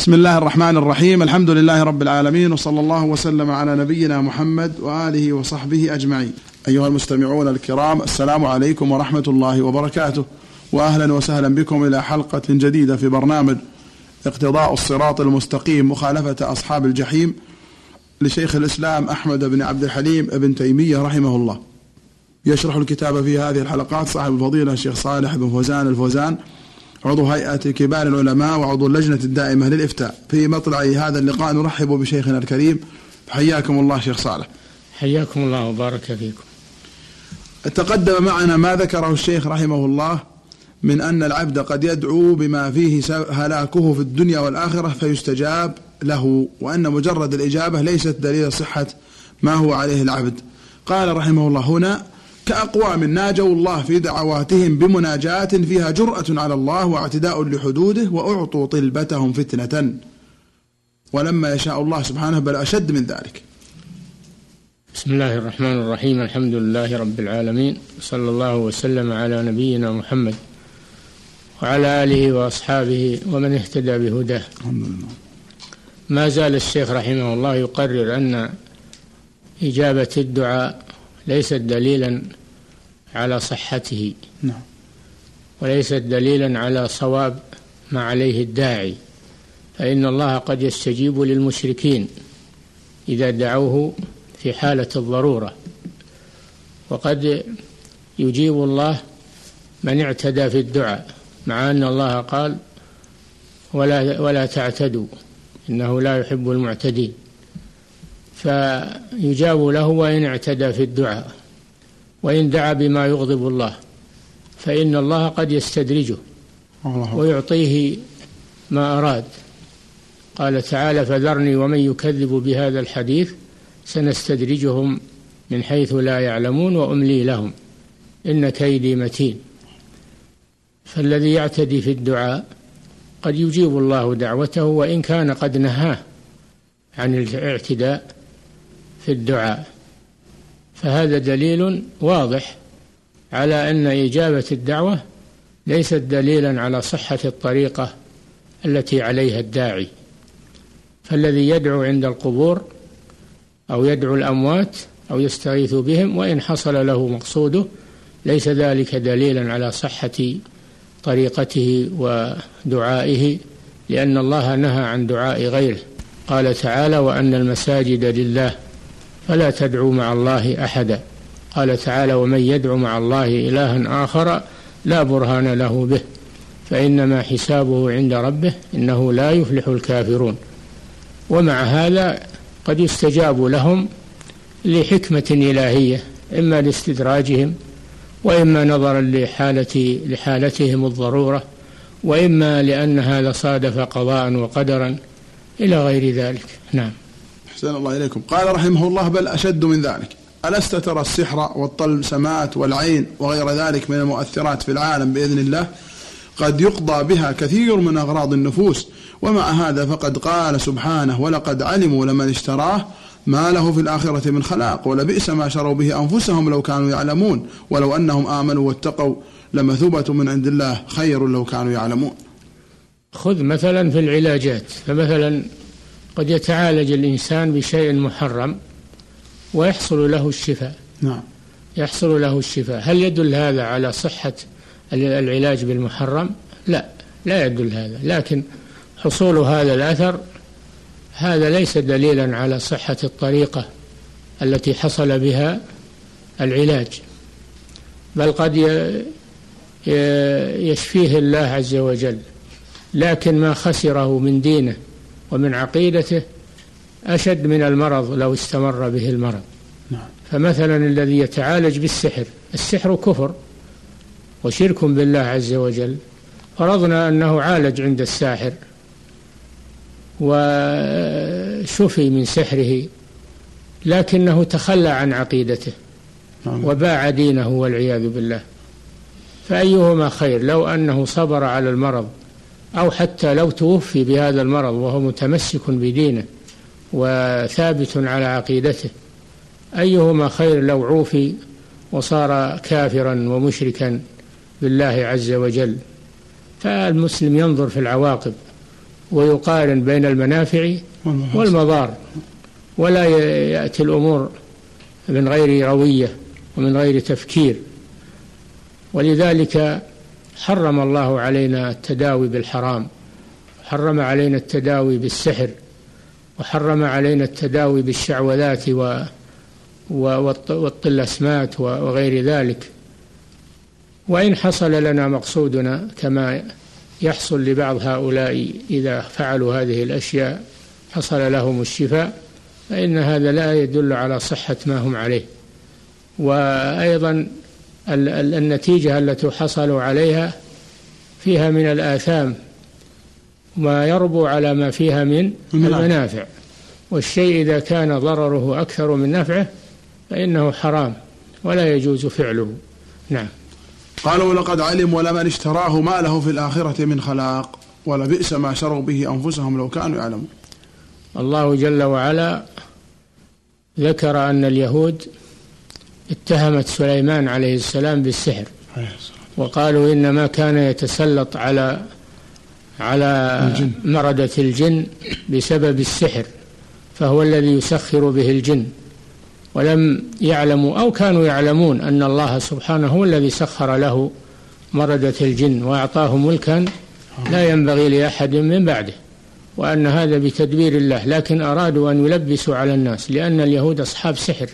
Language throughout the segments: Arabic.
بسم الله الرحمن الرحيم الحمد لله رب العالمين وصلى الله وسلم على نبينا محمد واله وصحبه اجمعين. ايها المستمعون الكرام السلام عليكم ورحمه الله وبركاته واهلا وسهلا بكم إلى حلقه جديده في برنامج اقتضاء الصراط المستقيم مخالفه اصحاب الجحيم لشيخ الاسلام احمد بن عبد الحليم ابن تيميه رحمه الله. يشرح الكتاب في هذه الحلقات صاحب الفضيله الشيخ صالح بن فوزان الفوزان عضو هيئة كبار العلماء وعضو اللجنة الدائمة للإفتاء. في مطلع هذا اللقاء نرحب بشيخنا الكريم. حياكم الله شيخ صالح. حياكم الله وبارك فيكم. تقدم معنا ما ذكره الشيخ رحمه الله من أن العبد قد يدعو بما فيه هلاكه في الدنيا والآخرة فيستجاب له وأن مجرد الإجابة ليست دليل صحة ما هو عليه العبد. قال رحمه الله هنا كأقوام ناجوا الله في دعواتهم بمناجاة فيها جرأة على الله واعتداء لحدوده وأعطوا طلبتهم فتنة. ولما يشاء الله سبحانه بل أشد من ذلك. بسم الله الرحمن الرحيم. الحمد لله رب العالمين. صلى الله وسلم على نبينا محمد وعلى آله وأصحابه ومن اهتدى بهداه. ما زال الشيخ رحمه الله يقرر أن إجابة الدعاء ليست دليلا على صحته. نعم. وليست دليلا على صواب ما عليه الداعي. فإن الله قد يستجيب للمشركين إذا دعوه في حالة الضرورة. وقد يجيب الله من اعتدى في الدعاء مع أن الله قال ولا ولا تعتدوا إنه لا يحب المعتدين. فيجاب له وإن اعتدى في الدعاء وإن دعا بما يغضب الله فإن الله قد يستدرجه ويعطيه ما أراد. قال تعالى فذرني ومن يكذب بهذا الحديث سنستدرجهم من حيث لا يعلمون وأملي لهم إن كيدي متين. فالذي يعتدي في الدعاء قد يجيب الله دعوته وإن كان قد نهاه عن الاعتداء في الدعاء. فهذا دليل واضح على أن إجابة الدعوة ليست دليلا على صحة الطريقة التي عليها الداعي. فالذي يدعو عند القبور أو يدعو الأموات أو يستغيث بهم وإن حصل له مقصوده ليس ذلك دليلا على صحة طريقته ودعائه لأن الله نهى عن دعاء غيره. قال تعالى وأن المساجد لله فلا تدعوا مع الله أحدا. قال تعالى ومن يدعو مع الله إلها آخر لا برهان له به فإنما حسابه عند ربه إنه لا يفلح الكافرون. ومع هذا قد يستجاب لهم لحكمة إلهية إما لاستدراجهم وإما نظرا لحاله لحالتهم الضرورة وإما لأن هذا صادف قضاء وقدرا إلى غير ذلك. نعم. أحسن الله إليكم. قال رحمه الله بل أشد من ذلك. ألست ترى السحر والطلسمات والعين وغير ذلك من المؤثرات في العالم بإذن الله؟ قد يقضى بها كثير من أغراض النفوس ومع هذا فقد قال سبحانه ولقد علموا لمن اشتراه ما له في الآخرة من خلاق ولبئس ما شروا به أنفسهم لو كانوا يعلمون ولو أنهم آمنوا واتقوا لمثوبة من عند الله خير لو كانوا يعلمون. خذ مثلا في العلاجات فمثلا قد يتعالج الإنسان بشيء محرم ويحصل له الشفاء. نعم. يحصل له الشفاء. هل يدل هذا على صحة العلاج بالمحرم؟ لا لا يدل هذا. لكن حصول هذا الأثر هذا ليس دليلا على صحة الطريقة التي حصل بها العلاج. بل قد يشفيه الله عز وجل. لكن ما خسره من دينه ومن عقيدته أشد من المرض لو استمر به المرض نعم. فمثلا الذي يتعالج بالسحر السحر كفر وشرك بالله عز وجل فرضنا أنه عالج عند الساحر وشفي من سحره لكنه تخلى عن عقيدته نعم. وباع دينه والعياذ بالله فأيهما خير لو أنه صبر على المرض أو حتى لو توفي بهذا المرض وهو متمسك بدينه وثابت على عقيدته أيهما خير لو عوفي وصار كافرا ومشركا بالله عز وجل؟ فالمسلم ينظر في العواقب ويقارن بين المنافع والمضار ولا يأتي الأمور من غير روية ومن غير تفكير. ولذلك حرم الله علينا التداوي بالحرام حرم علينا التداوي بالسحر وحرم علينا التداوي بالشعوذات و والطلسمات وغير ذلك. وإن حصل لنا مقصودنا كما يحصل لبعض هؤلاء إذا فعلوا هذه الأشياء حصل لهم الشفاء فإن هذا لا يدل على صحة ما هم عليه. وأيضا النتيجة التي حصلوا عليها فيها من الآثام ما يربو على ما فيها من المنافع. والشيء إذا كان ضرره أكثر من نفعه فإنه حرام ولا يجوز فعله. نعم. قالوا ولقد علم ولمن اشتراه ما له في الآخرة من خلاق ولبئس ما شروا به أنفسهم لو كانوا يعلمون. الله جل وعلا ذكر أن اليهود اتهمت سليمان عليه السلام بالسحر. وقالوا إنما كان يتسلط على على الجن. مردة الجن بسبب السحر فهو الذي يسخر به الجن. ولم يعلموا أو كانوا يعلمون أن الله سبحانه هو الذي سخر له مردة الجن وأعطاه ملكا لا ينبغي لأحد من بعده وأن هذا بتدبير الله لكن أرادوا أن يلبسوا على الناس لأن اليهود أصحاب سحر.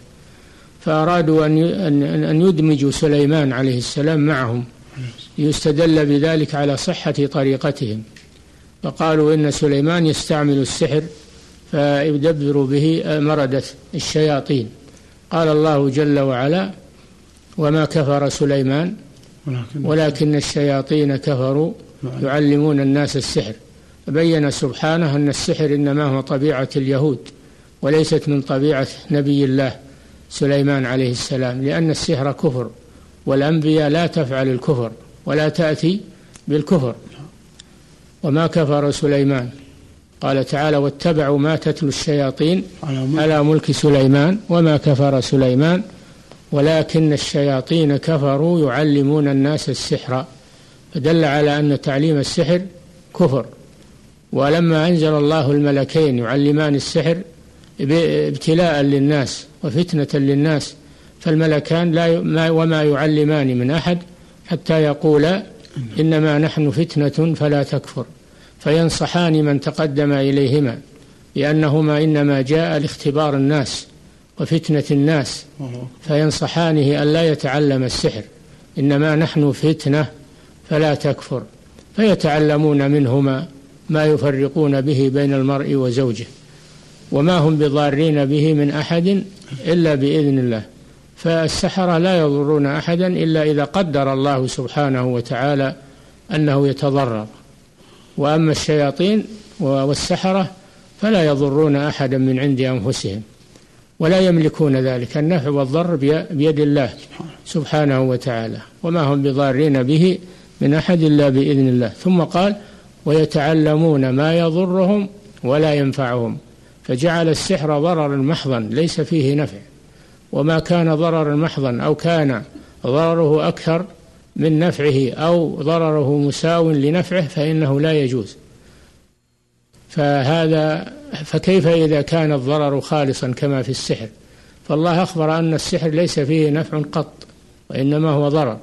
فأرادوا أن أن يدمجوا سليمان عليه السلام معهم يستدل بذلك على صحة طريقتهم. فقالوا إن سليمان يستعمل السحر فيدبر به مردة الشياطين. قال الله جل وعلا وما كفر سليمان ولكن الشياطين كفروا يعلمون الناس السحر. فبين سبحانه أن السحر إنما هو طبيعة اليهود وليست من طبيعة نبي الله. سليمان عليه السلام لأن السحر كفر والأنبياء لا تفعل الكفر ولا تأتي بالكفر. وما كفر سليمان؟ قال تعالى واتبعوا ما تتلو الشياطين على ملك. سليمان وما كفر سليمان ولكن الشياطين كفروا يعلمون الناس السحر. فدل على أن تعليم السحر كفر. ولما أنزل الله الملكين يعلمان السحر ابتلاء للناس وفتنة للناس فالملكان لا وما يعلمان من أحد حتى يقولا إنما نحن فتنة فلا تكفر فينصحان من تقدم إليهما لأنهما إنما جاء لاختبار الناس وفتنة الناس فينصحانه ألا يتعلم السحر إنما نحن فتنة فلا تكفر فيتعلمون منهما ما يفرقون به بين المرء وزوجه. وما هم بضارين به من أحد إلا بإذن الله. فالسحرة لا يضرون أحدا إلا إذا قدر الله سبحانه وتعالى أنه يتضرر. وأما الشياطين والسحرة فلا يضرون أحدا من عند أنفسهم ولا يملكون ذلك. النفع والضر بيد الله سبحانه وتعالى. وما هم بضارين به من أحد إلا بإذن الله. ثم قال ويتعلمون ما يضرهم ولا ينفعهم. فجعل السحر ضررا محضا ليس فيه نفع. وما كان ضررا محضا أو كان ضرره أكثر من نفعه أو ضرره مساو لنفعه فإنه لا يجوز. فهذا فكيف إذا كان الضرر خالصا كما في السحر؟ فالله أخبر أن السحر ليس فيه نفع قط وإنما هو ضرر.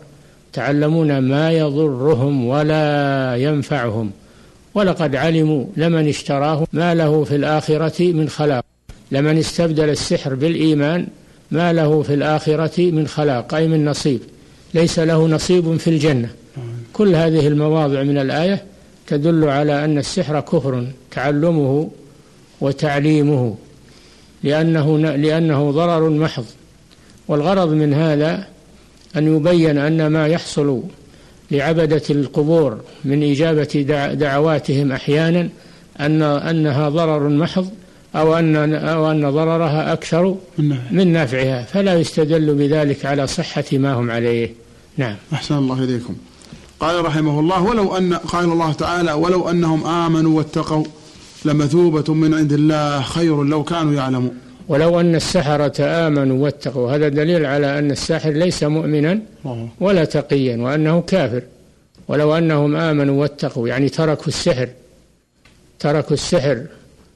تعلمون ما يضرهم ولا ينفعهم. ولقد علموا لمن اشتراه ما له في الآخرة من خلاق. لمن استبدل السحر بالإيمان ما له في الآخرة من خلاق أي من نصيب. ليس له نصيب في الجنة. كل هذه المواضع من الآية تدل على أن السحر كفر تعلمه وتعليمه لأنه لأنه ضرر محض. والغرض من هذا أن يبين أن ما يحصل لعبدة القبور من إجابة دعواتهم أحيانا أن أنها ضرر محض أو أن أو أن ضررها أكثر من نفعها فلا يستدل بذلك على صحة ما هم عليه. نعم. أحسن الله إليكم. قال رحمه الله ولو أن قال الله تعالى ولو أنهم آمنوا واتقوا لمثوبة من عند الله خير لو كانوا يعلمون. ولو أن السحرة آمنوا واتقوا. هذا دليل على أن الساحر ليس مؤمنا ولا تقيا وأنه كافر. ولو أنهم آمنوا واتقوا يعني تركوا السحر تركوا السحر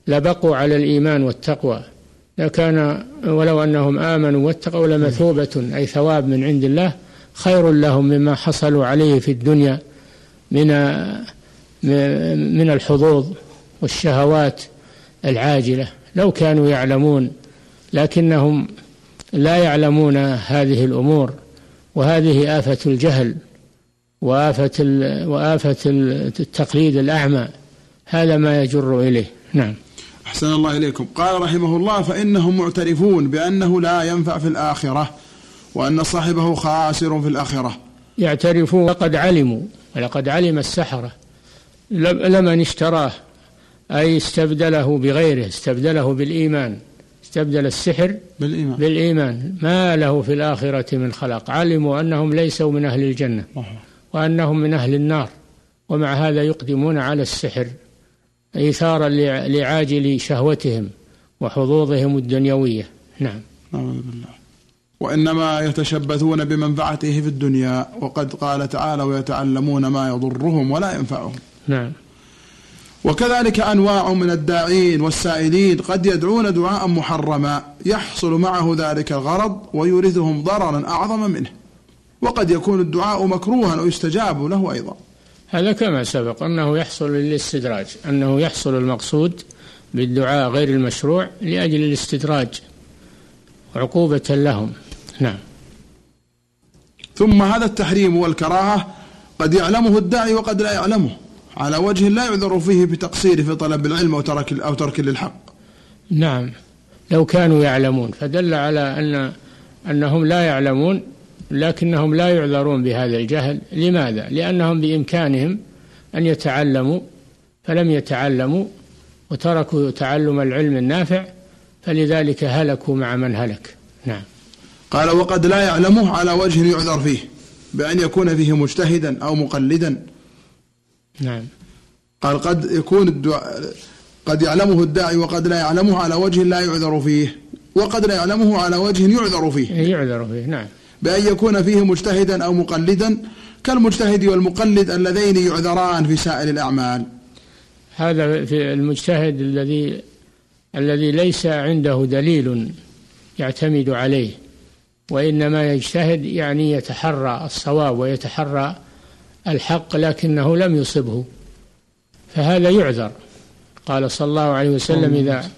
لبقوا على الإيمان والتقوى. لكان ولو أنهم آمنوا واتقوا لمثوبة أي ثواب من عند الله خير لهم مما حصلوا عليه في الدنيا من من الحظوظ والشهوات العاجلة. لو كانوا يعلمون لكنهم لا يعلمون هذه الأمور وهذه آفة الجهل وآفة وآفة التقليد الأعمى. هذا ما يجر إليه. نعم. أحسن الله إليكم. قال رحمه الله فإنهم معترفون بأنه لا ينفع في الآخرة وأن صاحبه خاسر في الآخرة. يعترفون وقد علموا ولقد علم السحرة لمن اشتراه. أي استبدله بغيره استبدله بالإيمان استبدل السحر بالإيمان. بالإيمان. ما له في الآخرة من خلاق. علموا أنهم ليسوا من أهل الجنة وأنهم من أهل النار ومع هذا يقدمون على السحر إيثارا لعاجل شهوتهم وحظوظهم الدنيوية. نعم. بالله. وإنما يتشبثون بمنفعته في الدنيا وقد قال تعالى ويتعلمون ما يضرهم ولا ينفعهم. نعم. وكذلك أنواع من الداعين والسائلين قد يدعون دعاء محرما يحصل معه ذلك الغرض ويورثهم ضررا أعظم منه. وقد يكون الدعاء مكروها ويستجاب له أيضا. هذا كما سبق أنه يحصل للاستدراج أنه يحصل المقصود بالدعاء غير المشروع لأجل الاستدراج عقوبة لهم. نعم. ثم هذا التحريم والكراهة قد يعلمه الداعي وقد لا يعلمه. على وجه لا يعذر فيه بتقصيره في طلب العلم أو ترك أو ترك للحق. نعم. لو كانوا يعلمون. فدل على أن أنهم لا يعلمون لكنهم لا يعذرون بهذا الجهل. لماذا؟ لأنهم بإمكانهم أن يتعلموا. فلم يتعلموا وتركوا تعلم العلم النافع فلذلك هلكوا مع من هلك. نعم. قال وقد لا يعلمه على وجه يعذر فيه بأن يكون فيه مجتهدا أو مقلدا نعم. قال قد يكون الدعاء قد يعلمه الداعي وقد لا يعلمه على وجه لا يعذر فيه. وقد لا يعلمه على وجه يعذر فيه. يعذر فيه نعم. بأن يكون فيه مجتهدا أو مقلدا كالمجتهد والمقلد اللذين يعذران في سائر الأعمال. هذا في المجتهد الذي الذي ليس عنده دليل يعتمد عليه وإنما يجتهد يعني يتحرى الصواب ويتحرى الحق لكنه لم يصبه فهذا يعذر. قال صلى الله عليه وسلم إذا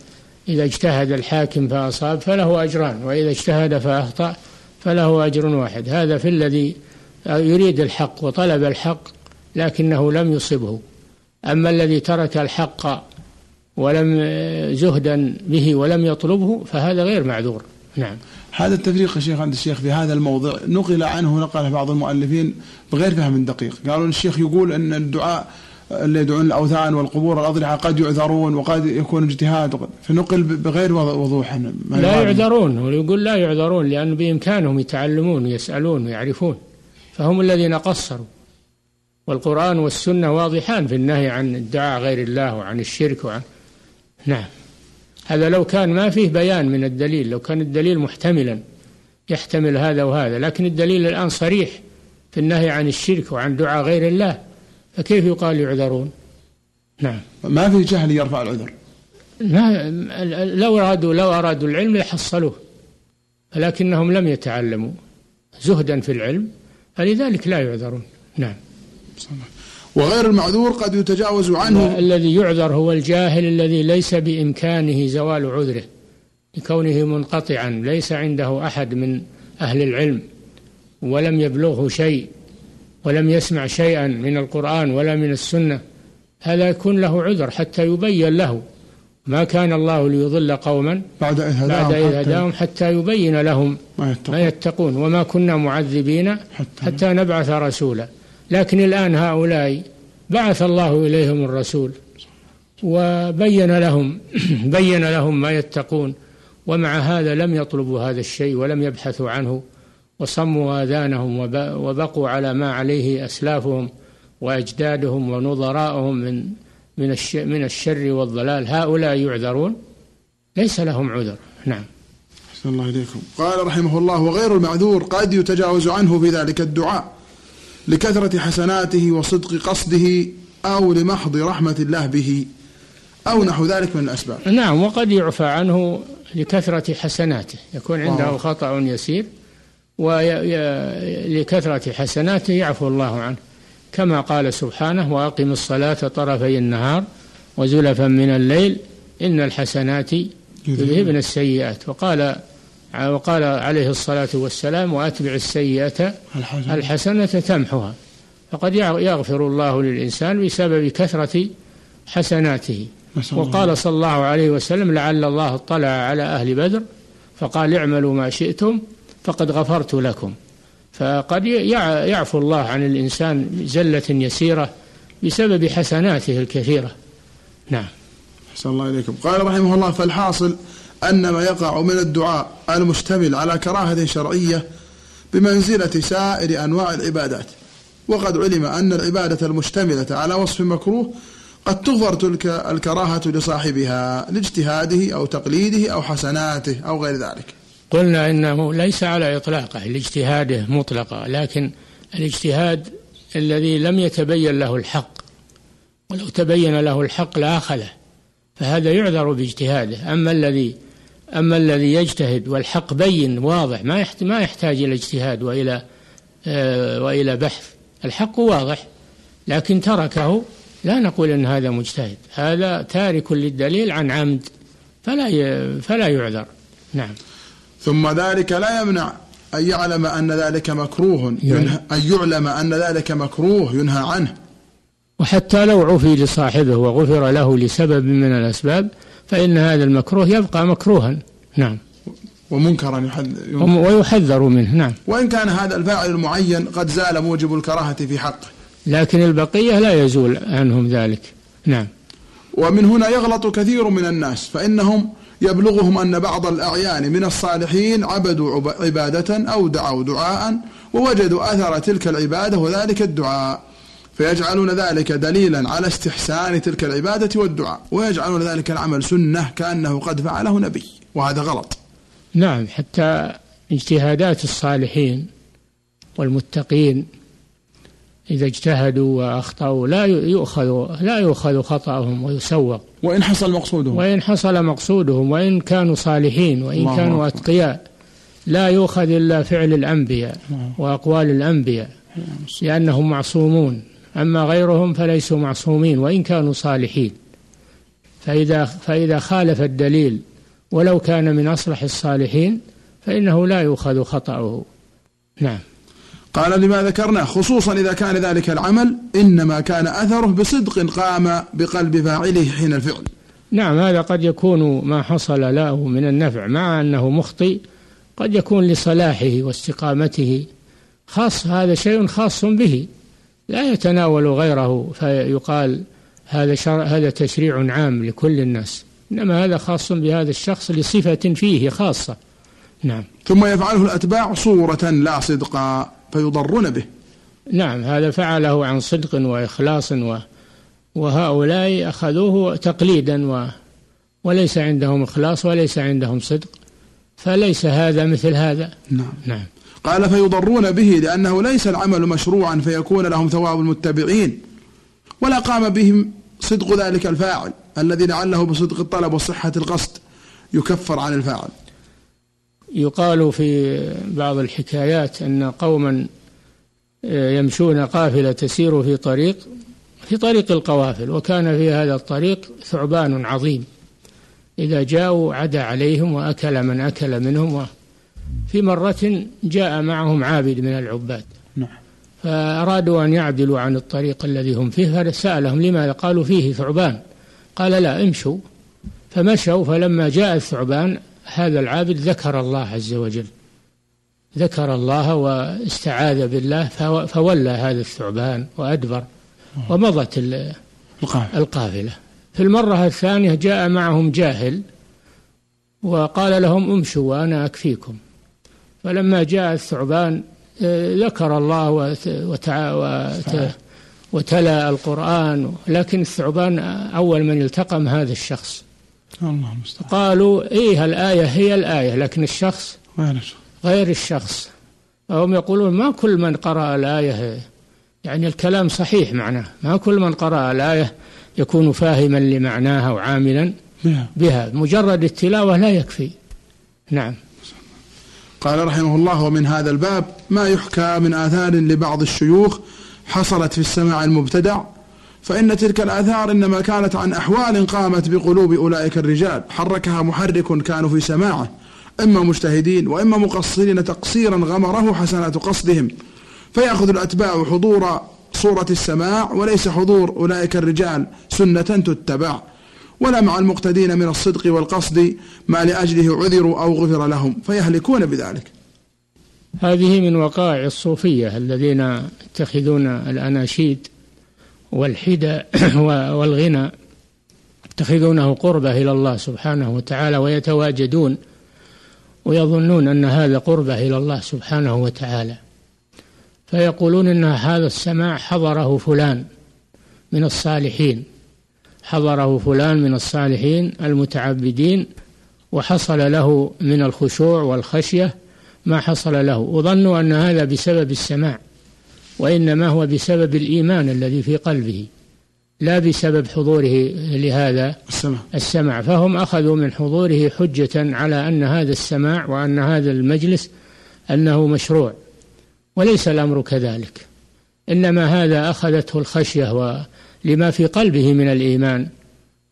إذا اجتهد الحاكم فأصاب فله أجران وإذا اجتهد فأخطأ فله أجر واحد. هذا في الذي يريد الحق وطلب الحق لكنه لم يصبه. أما الذي ترك الحق ولم زهدا به ولم يطلبه فهذا غير معذور. نعم. هذا التفريق يا شيخ عند الشيخ في هذا الموضع. نقل عنه نقل بعض المؤلفين بغير فهم دقيق قالوا الشيخ يقول أن الدعاء اللي يدعون الأوثان والقبور والأضرحة قد يعذرون وقد يكون اجتهاد فنقل بغير وضوح. لا يعذرون ويقول لا يعذرون لأنه بإمكانهم يتعلمون ويسألون ويعرفون. فهم الذين قصروا. والقرآن والسنة واضحان في النهي عن الدعاء غير الله وعن الشرك وعن نعم. هذا لو كان ما فيه بيان من الدليل لو كان الدليل محتملا يحتمل هذا وهذا لكن الدليل الآن صريح في النهي عن الشرك وعن دعاء غير الله فكيف يقال يعذرون؟ نعم. ما في جهل يرفع العذر. ما لو أرادوا لو أرادوا العلم لحصلوه ولكنهم لم يتعلموا زهدا في العلم فلذلك لا يعذرون. نعم. وغير المعذور قد يتجاوز عنه. الذي يعذر هو الجاهل الذي ليس بإمكانه زوال عذره لكونه منقطعا ليس عنده أحد من أهل العلم ولم يبلغه شيء ولم يسمع شيئا من القرآن ولا من السنة. هذا يكون له عذر حتى يبين له ما كان الله ليضل قوما بعد إذ هداهم, بعد إذ هداهم حتى يبين لهم ما يتقون, ما يتقون. وما كنا معذبين حتى, حتى نبعث رسولا. لكن الآن هؤلاء بعث الله إليهم الرسول وبين لهم بين لهم ما يتقون ومع هذا لم يطلبوا هذا الشيء ولم يبحثوا عنه وصموا آذانهم وبقوا على ما عليه أسلافهم وأجدادهم ونظراءهم من من من الشر والضلال. هؤلاء يعذرون ليس لهم عذر. نعم. أحسن الله إليكم. قال رحمه الله وغير المعذور قد يتجاوز عنه في ذلك الدعاء. لكثرة حسناته وصدق قصده أو لمحض رحمة الله به أو نحو ذلك من الأسباب. نعم وقد يعفى عنه لكثرة حسناته. يكون عنده خطأ يسير ولكثرة حسناته يعفو الله عنه. كما قال سبحانه وأقم الصلاة طرفي النهار وزلفا من الليل إن الحسنات يذهبن السيئات. وقال وقال عليه الصلاة والسلام وأتبع السيئة الحسنة. تمحها. فقد يغفر الله للإنسان بسبب كثرة حسناته. وقال صلى الله عليه وسلم لعل الله اطلع على أهل بدر فقال اعملوا ما شئتم فقد غفرت لكم. فقد يعفو الله عن الإنسان زلة يسيرة بسبب حسناته الكثيرة. نعم. أحسن الله إليكم. قال رحمه الله فالحاصل أن ما يقع من الدعاء المشتمل على كراهة شرعية بمنزلة سائر أنواع العبادات. وقد علم أن العبادة المشتملة على وصف مكروه قد تغفر تلك الكراهة لصاحبها لاجتهاده أو تقليده أو حسناته أو غير ذلك. قلنا إنه ليس على إطلاقه لاجتهاده مطلقا لكن الاجتهاد الذي لم يتبين له الحق ولو تبين له الحق لأخذه فهذا يعذر باجتهاده. أما الذي أما الذي يجتهد والحق بين واضح ما ما يحتاج إلى اجتهاد وإلى آه، وإلى بحث. الحق واضح لكن تركه لا نقول إن هذا مجتهد. هذا تارك للدليل عن عمد فلا فلا يعذر. نعم. ثم ذلك لا يمنع أن يعلم أن ذلك مكروه ينهى أن يعلم أن ذلك مكروه ينهى عنه. وحتى لو عفي لصاحبه وغفر له لسبب من الأسباب فإن هذا المكروه يبقى مكروها. نعم. ومنكرا يحذر ويحذر منه. نعم. وإن كان هذا الفاعل المعين قد زال موجب الكراهة في حقه. لكن البقية لا يزول عنهم ذلك. نعم. ومن هنا يغلط كثير من الناس فإنهم يبلغهم أن بعض الأعيان من الصالحين عبدوا عبادة أو دعوا دعاء ووجدوا أثر تلك العبادة وذلك الدعاء. فيجعلون ذلك دليلا على استحسان تلك العبادة والدعاء ويجعلون ذلك العمل سنة كأنه قد فعله نبي وهذا غلط نعم حتى اجتهادات الصالحين والمتقين إذا اجتهدوا وأخطأوا لا يؤخذ لا يؤخذ خطأهم ويسوق وإن حصل مقصودهم وإن حصل مقصودهم وإن كانوا صالحين وإن كانوا أتقياء لا يؤخذ إلا فعل الأنبياء. وأقوال الأنبياء. لأنهم معصومون أما غيرهم فليسوا معصومين وإن كانوا صالحين. فإذا فإذا خالف الدليل ولو كان من أصلح الصالحين فإنه لا يؤخذ خطأه. نعم. قال لما ذكرناه خصوصا إذا كان ذلك العمل إنما كان أثره بصدق قام بقلب فاعله حين الفعل. نعم هذا قد يكون ما حصل له من النفع مع أنه مخطئ قد يكون لصلاحه واستقامته. خاص هذا شيء خاص به. لا يتناول غيره فيقال هذا شرع هذا تشريع عام لكل الناس. إنما هذا خاص بهذا الشخص لصفة فيه خاصة. نعم. ثم يفعله الأتباع صورة لا صدقا فيضرون به. نعم هذا فعله عن صدق وإخلاص و وهؤلاء أخذوه تقليدا و وليس عندهم إخلاص وليس عندهم صدق. فليس هذا مثل هذا. نعم. نعم. قال فيضرون به لأنه ليس العمل مشروعا فيكون لهم ثواب المتبعين. ولا قام بهم صدق ذلك الفاعل الذي لعله بصدق الطلب وصحة القصد يكفر عن الفاعل. يقال في بعض الحكايات أن قوما آه، يمشون قافلة تسير في طريق في طريق القوافل وكان في هذا الطريق ثعبان عظيم. إذا جاءوا عدا عليهم وأكل من أكل منهم في مرة جاء معهم عابد من العباد. نعم. فأرادوا أن يعدلوا عن الطريق الذي هم فيه فسألهم لماذا؟ قالوا فيه ثعبان. قال لا امشوا. فمشوا فلما جاء الثعبان هذا العابد ذكر الله عز وجل. ذكر الله واستعاذ بالله فولى هذا الثعبان وأدبر ومضت القافلة. في المرة الثانية جاء معهم جاهل وقال لهم امشوا وأنا أكفيكم. فلما جاء الثعبان آه، ذكر الله وتلا القرآن لكن الثعبان أول من التقم هذا الشخص. الله المستعان. قالوا إيه الآية هي الآية لكن الشخص غير الشخص. هم يقولون ما كل من قرأ الآية يعني الكلام صحيح معناه. ما كل من قرأ الآية يكون فاهما لمعناها وعاملا بها. مجرد التلاوة لا يكفي. نعم. قال رحمه الله ومن هذا الباب ما يحكى من آثار لبعض الشيوخ حصلت في السماع المبتدع فإن تلك الآثار إنما كانت عن أحوال قامت بقلوب أولئك الرجال. حركها محرك كانوا في سماعه إما مجتهدين وإما مقصرين تقصيرا غمره حسنات قصدهم. فيأخذ الأتباع حضور صورة السماع وليس حضور أولئك الرجال سنة تتبع. ولا مع المقتدين من الصدق والقصد ما لأجله عذروا أو غفر لهم فيهلكون بذلك. هذه من وقائع الصوفية الذين يتخذون الأناشيد والحدى والغنى يتخذونه قربة إلى الله سبحانه وتعالى ويتواجدون ويظنون أن هذا قربة إلى الله سبحانه وتعالى. فيقولون أن هذا السماع حضره فلان من الصالحين. حضره فلان من الصالحين المتعبدين وحصل له من الخشوع والخشية ما حصل له. وظنوا أن هذا بسبب السماع وإنما هو بسبب الإيمان الذي في قلبه لا بسبب حضوره لهذا السمع السمع فهم أخذوا من حضوره حجة على أن هذا السماع وأن هذا المجلس أنه مشروع وليس الأمر كذلك. إنما هذا أخذته الخشية لما في قلبه من الإيمان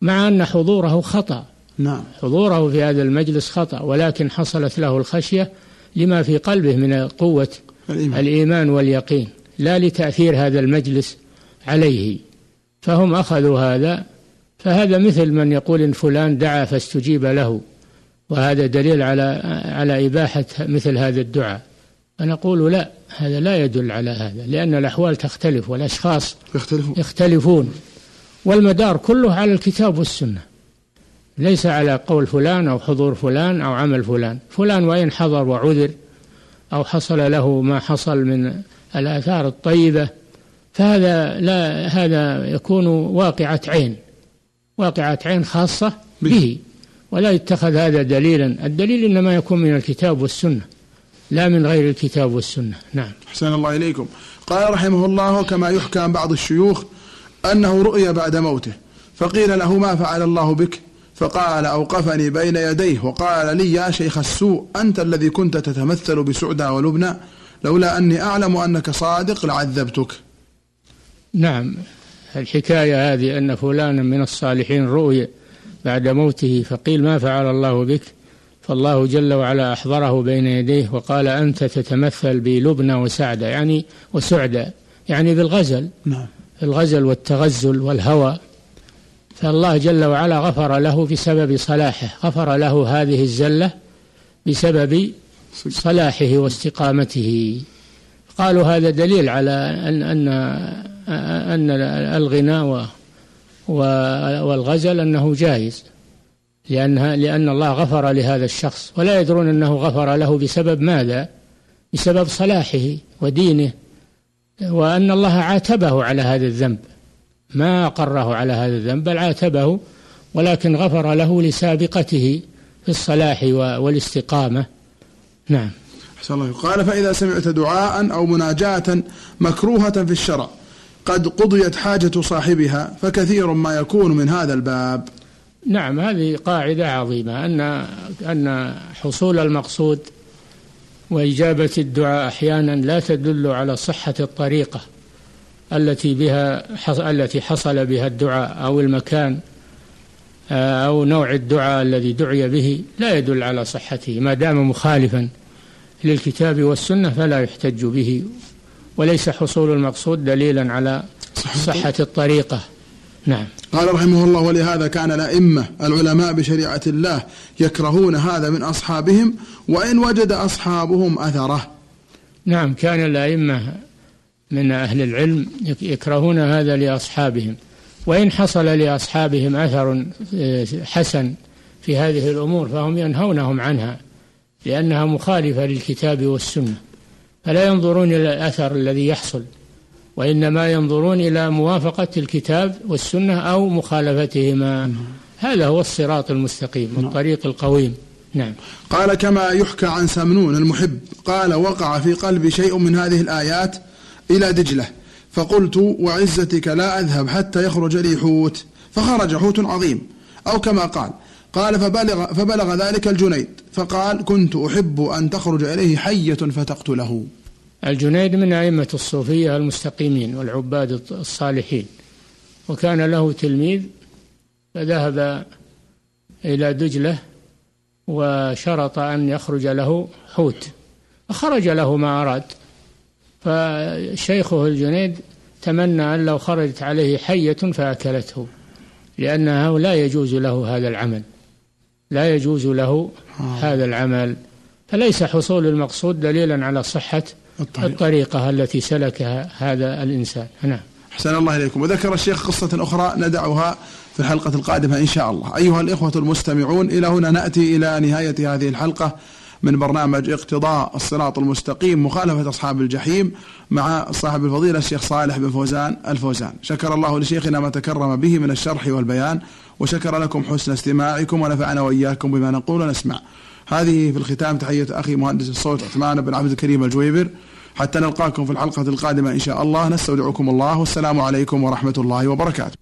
مع أن حضوره خطأ. نعم. حضوره في هذا المجلس خطأ ولكن حصلت له الخشية لما في قلبه من قوة الإيمان, الإيمان واليقين. لا لتأثير هذا المجلس عليه. فهم أخذوا هذا فهذا مثل من يقول إن فلان دعا فاستجيب له. وهذا دليل على على إباحة مثل هذا الدعاء. فنقول لا هذا لا يدل على هذا لأن الأحوال تختلف والأشخاص يختلفون, يختلفون. والمدار كله على الكتاب والسنة. ليس على قول فلان أو حضور فلان أو عمل فلان. فلان وإن حضر وعذر أو حصل له ما حصل من الآثار الطيبة فهذا لا هذا يكون واقعة عين. واقعة عين خاصة به. ولا يتخذ هذا دليلا. الدليل إنما يكون من الكتاب والسنة. لا من غير الكتاب والسنة. نعم. أحسن الله إليكم. قال رحمه الله كما يحكى عن بعض الشيوخ أنه رؤي بعد موته فقيل له ما فعل الله بك؟ فقال أوقفني بين يديه وقال لي يا شيخ السوء أنت الذي كنت تتمثل بسعدى ولبنى لولا أني أعلم أنك صادق لعذبتك. نعم. الحكاية هذه أن فلانا من الصالحين رؤي بعد موته فقيل ما فعل الله بك؟ فالله جل وعلا أحضره بين يديه وقال أنت تتمثل بلبنى وسعدة يعني وسعدة يعني بالغزل. نعم. الغزل والتغزل والهوى. فالله جل وعلا غفر له بسبب صلاحه غفر له هذه الزلة بسبب صلاحه واستقامته. قالوا هذا دليل على أن أن أن الغناء والغزل أنه جائز. لأنها لأن الله غفر لهذا الشخص ولا يدرون أنه غفر له بسبب ماذا؟ بسبب صلاحه ودينه. وأن الله عاتبه على هذا الذنب. ما أقره على هذا الذنب بل عاتبه ولكن غفر له لسابقته في الصلاح والاستقامة. نعم. أحسن الله. قال فإذا سمعت دعاء أو مناجاة مكروهة في الشرع قد قضيت حاجة صاحبها فكثير ما يكون من هذا الباب. نعم هذه قاعدة عظيمة أن أن حصول المقصود وإجابة الدعاء أحيانا لا تدل على صحة الطريقة التي بها التي حصل بها الدعاء أو المكان آه، أو نوع الدعاء الذي دعي به لا يدل على صحته ما دام مخالفا للكتاب والسنة فلا يحتج به وليس حصول المقصود دليلا على صحة الطريقة. نعم. قال رحمه الله ولهذا كان الأئمة العلماء بشريعة الله يكرهون هذا من أصحابهم وإن وجد أصحابهم أثره. نعم كان الأئمة من أهل العلم يكرهون هذا لأصحابهم وإن حصل لأصحابهم أثر آه، حسن في هذه الأمور فهم ينهونهم عنها لأنها مخالفة للكتاب والسنة فلا ينظرون إلى الأثر الذي يحصل. وإنما ينظرون إلى موافقة الكتاب والسنة أو مخالفتهما. هذا هو الصراط المستقيم والطريق القويم. نعم. قال كما يحكى عن سمنون المحب قال وقع في قلبي شيء من هذه الآيات إلى دجلة فقلت وعزتك لا أذهب حتى يخرج لي حوت. فخرج حوت عظيم. أو كما قال قال فبلغ, فبلغ ذلك الجنيد فقال كنت أحب أن تخرج إليه حية فتقتله الجنيد من أئمة الصوفية المستقيمين والعباد الصالحين. وكان له تلميذ فذهب إلى دجلة وشرط أن يخرج له حوت. فخرج له ما أراد. فشيخه الجنيد تمنى أن لو خرجت عليه حية فأكلته لأنه لا يجوز له هذا العمل. لا يجوز له آه. هذا العمل. فليس حصول المقصود دليلا على صحة الطريقة, الطريقة التي سلكها هذا الإنسان. نعم. أحسن الله إليكم. وذكر الشيخ قصة أخرى ندعها في الحلقة القادمة إن شاء الله. أيها الإخوة المستمعون إلى هنا نأتي إلى نهاية هذه الحلقة من برنامج اقتضاء الصراط المستقيم مخالفة أصحاب الجحيم مع صاحب الفضيلة الشيخ صالح بن فوزان الفوزان. شكر الله لشيخنا ما تكرم به من الشرح والبيان وشكر لكم حسن استماعكم ونفعنا وإياكم بما نقول ونسمع. هذه في الختام تحية أخي مهندس الصوت عثمان بن عبد الكريم الجويبر. حتى نلقاكم في الحلقة القادمة إن شاء الله. نستودعكم الله. والسلام عليكم ورحمة الله وبركاته.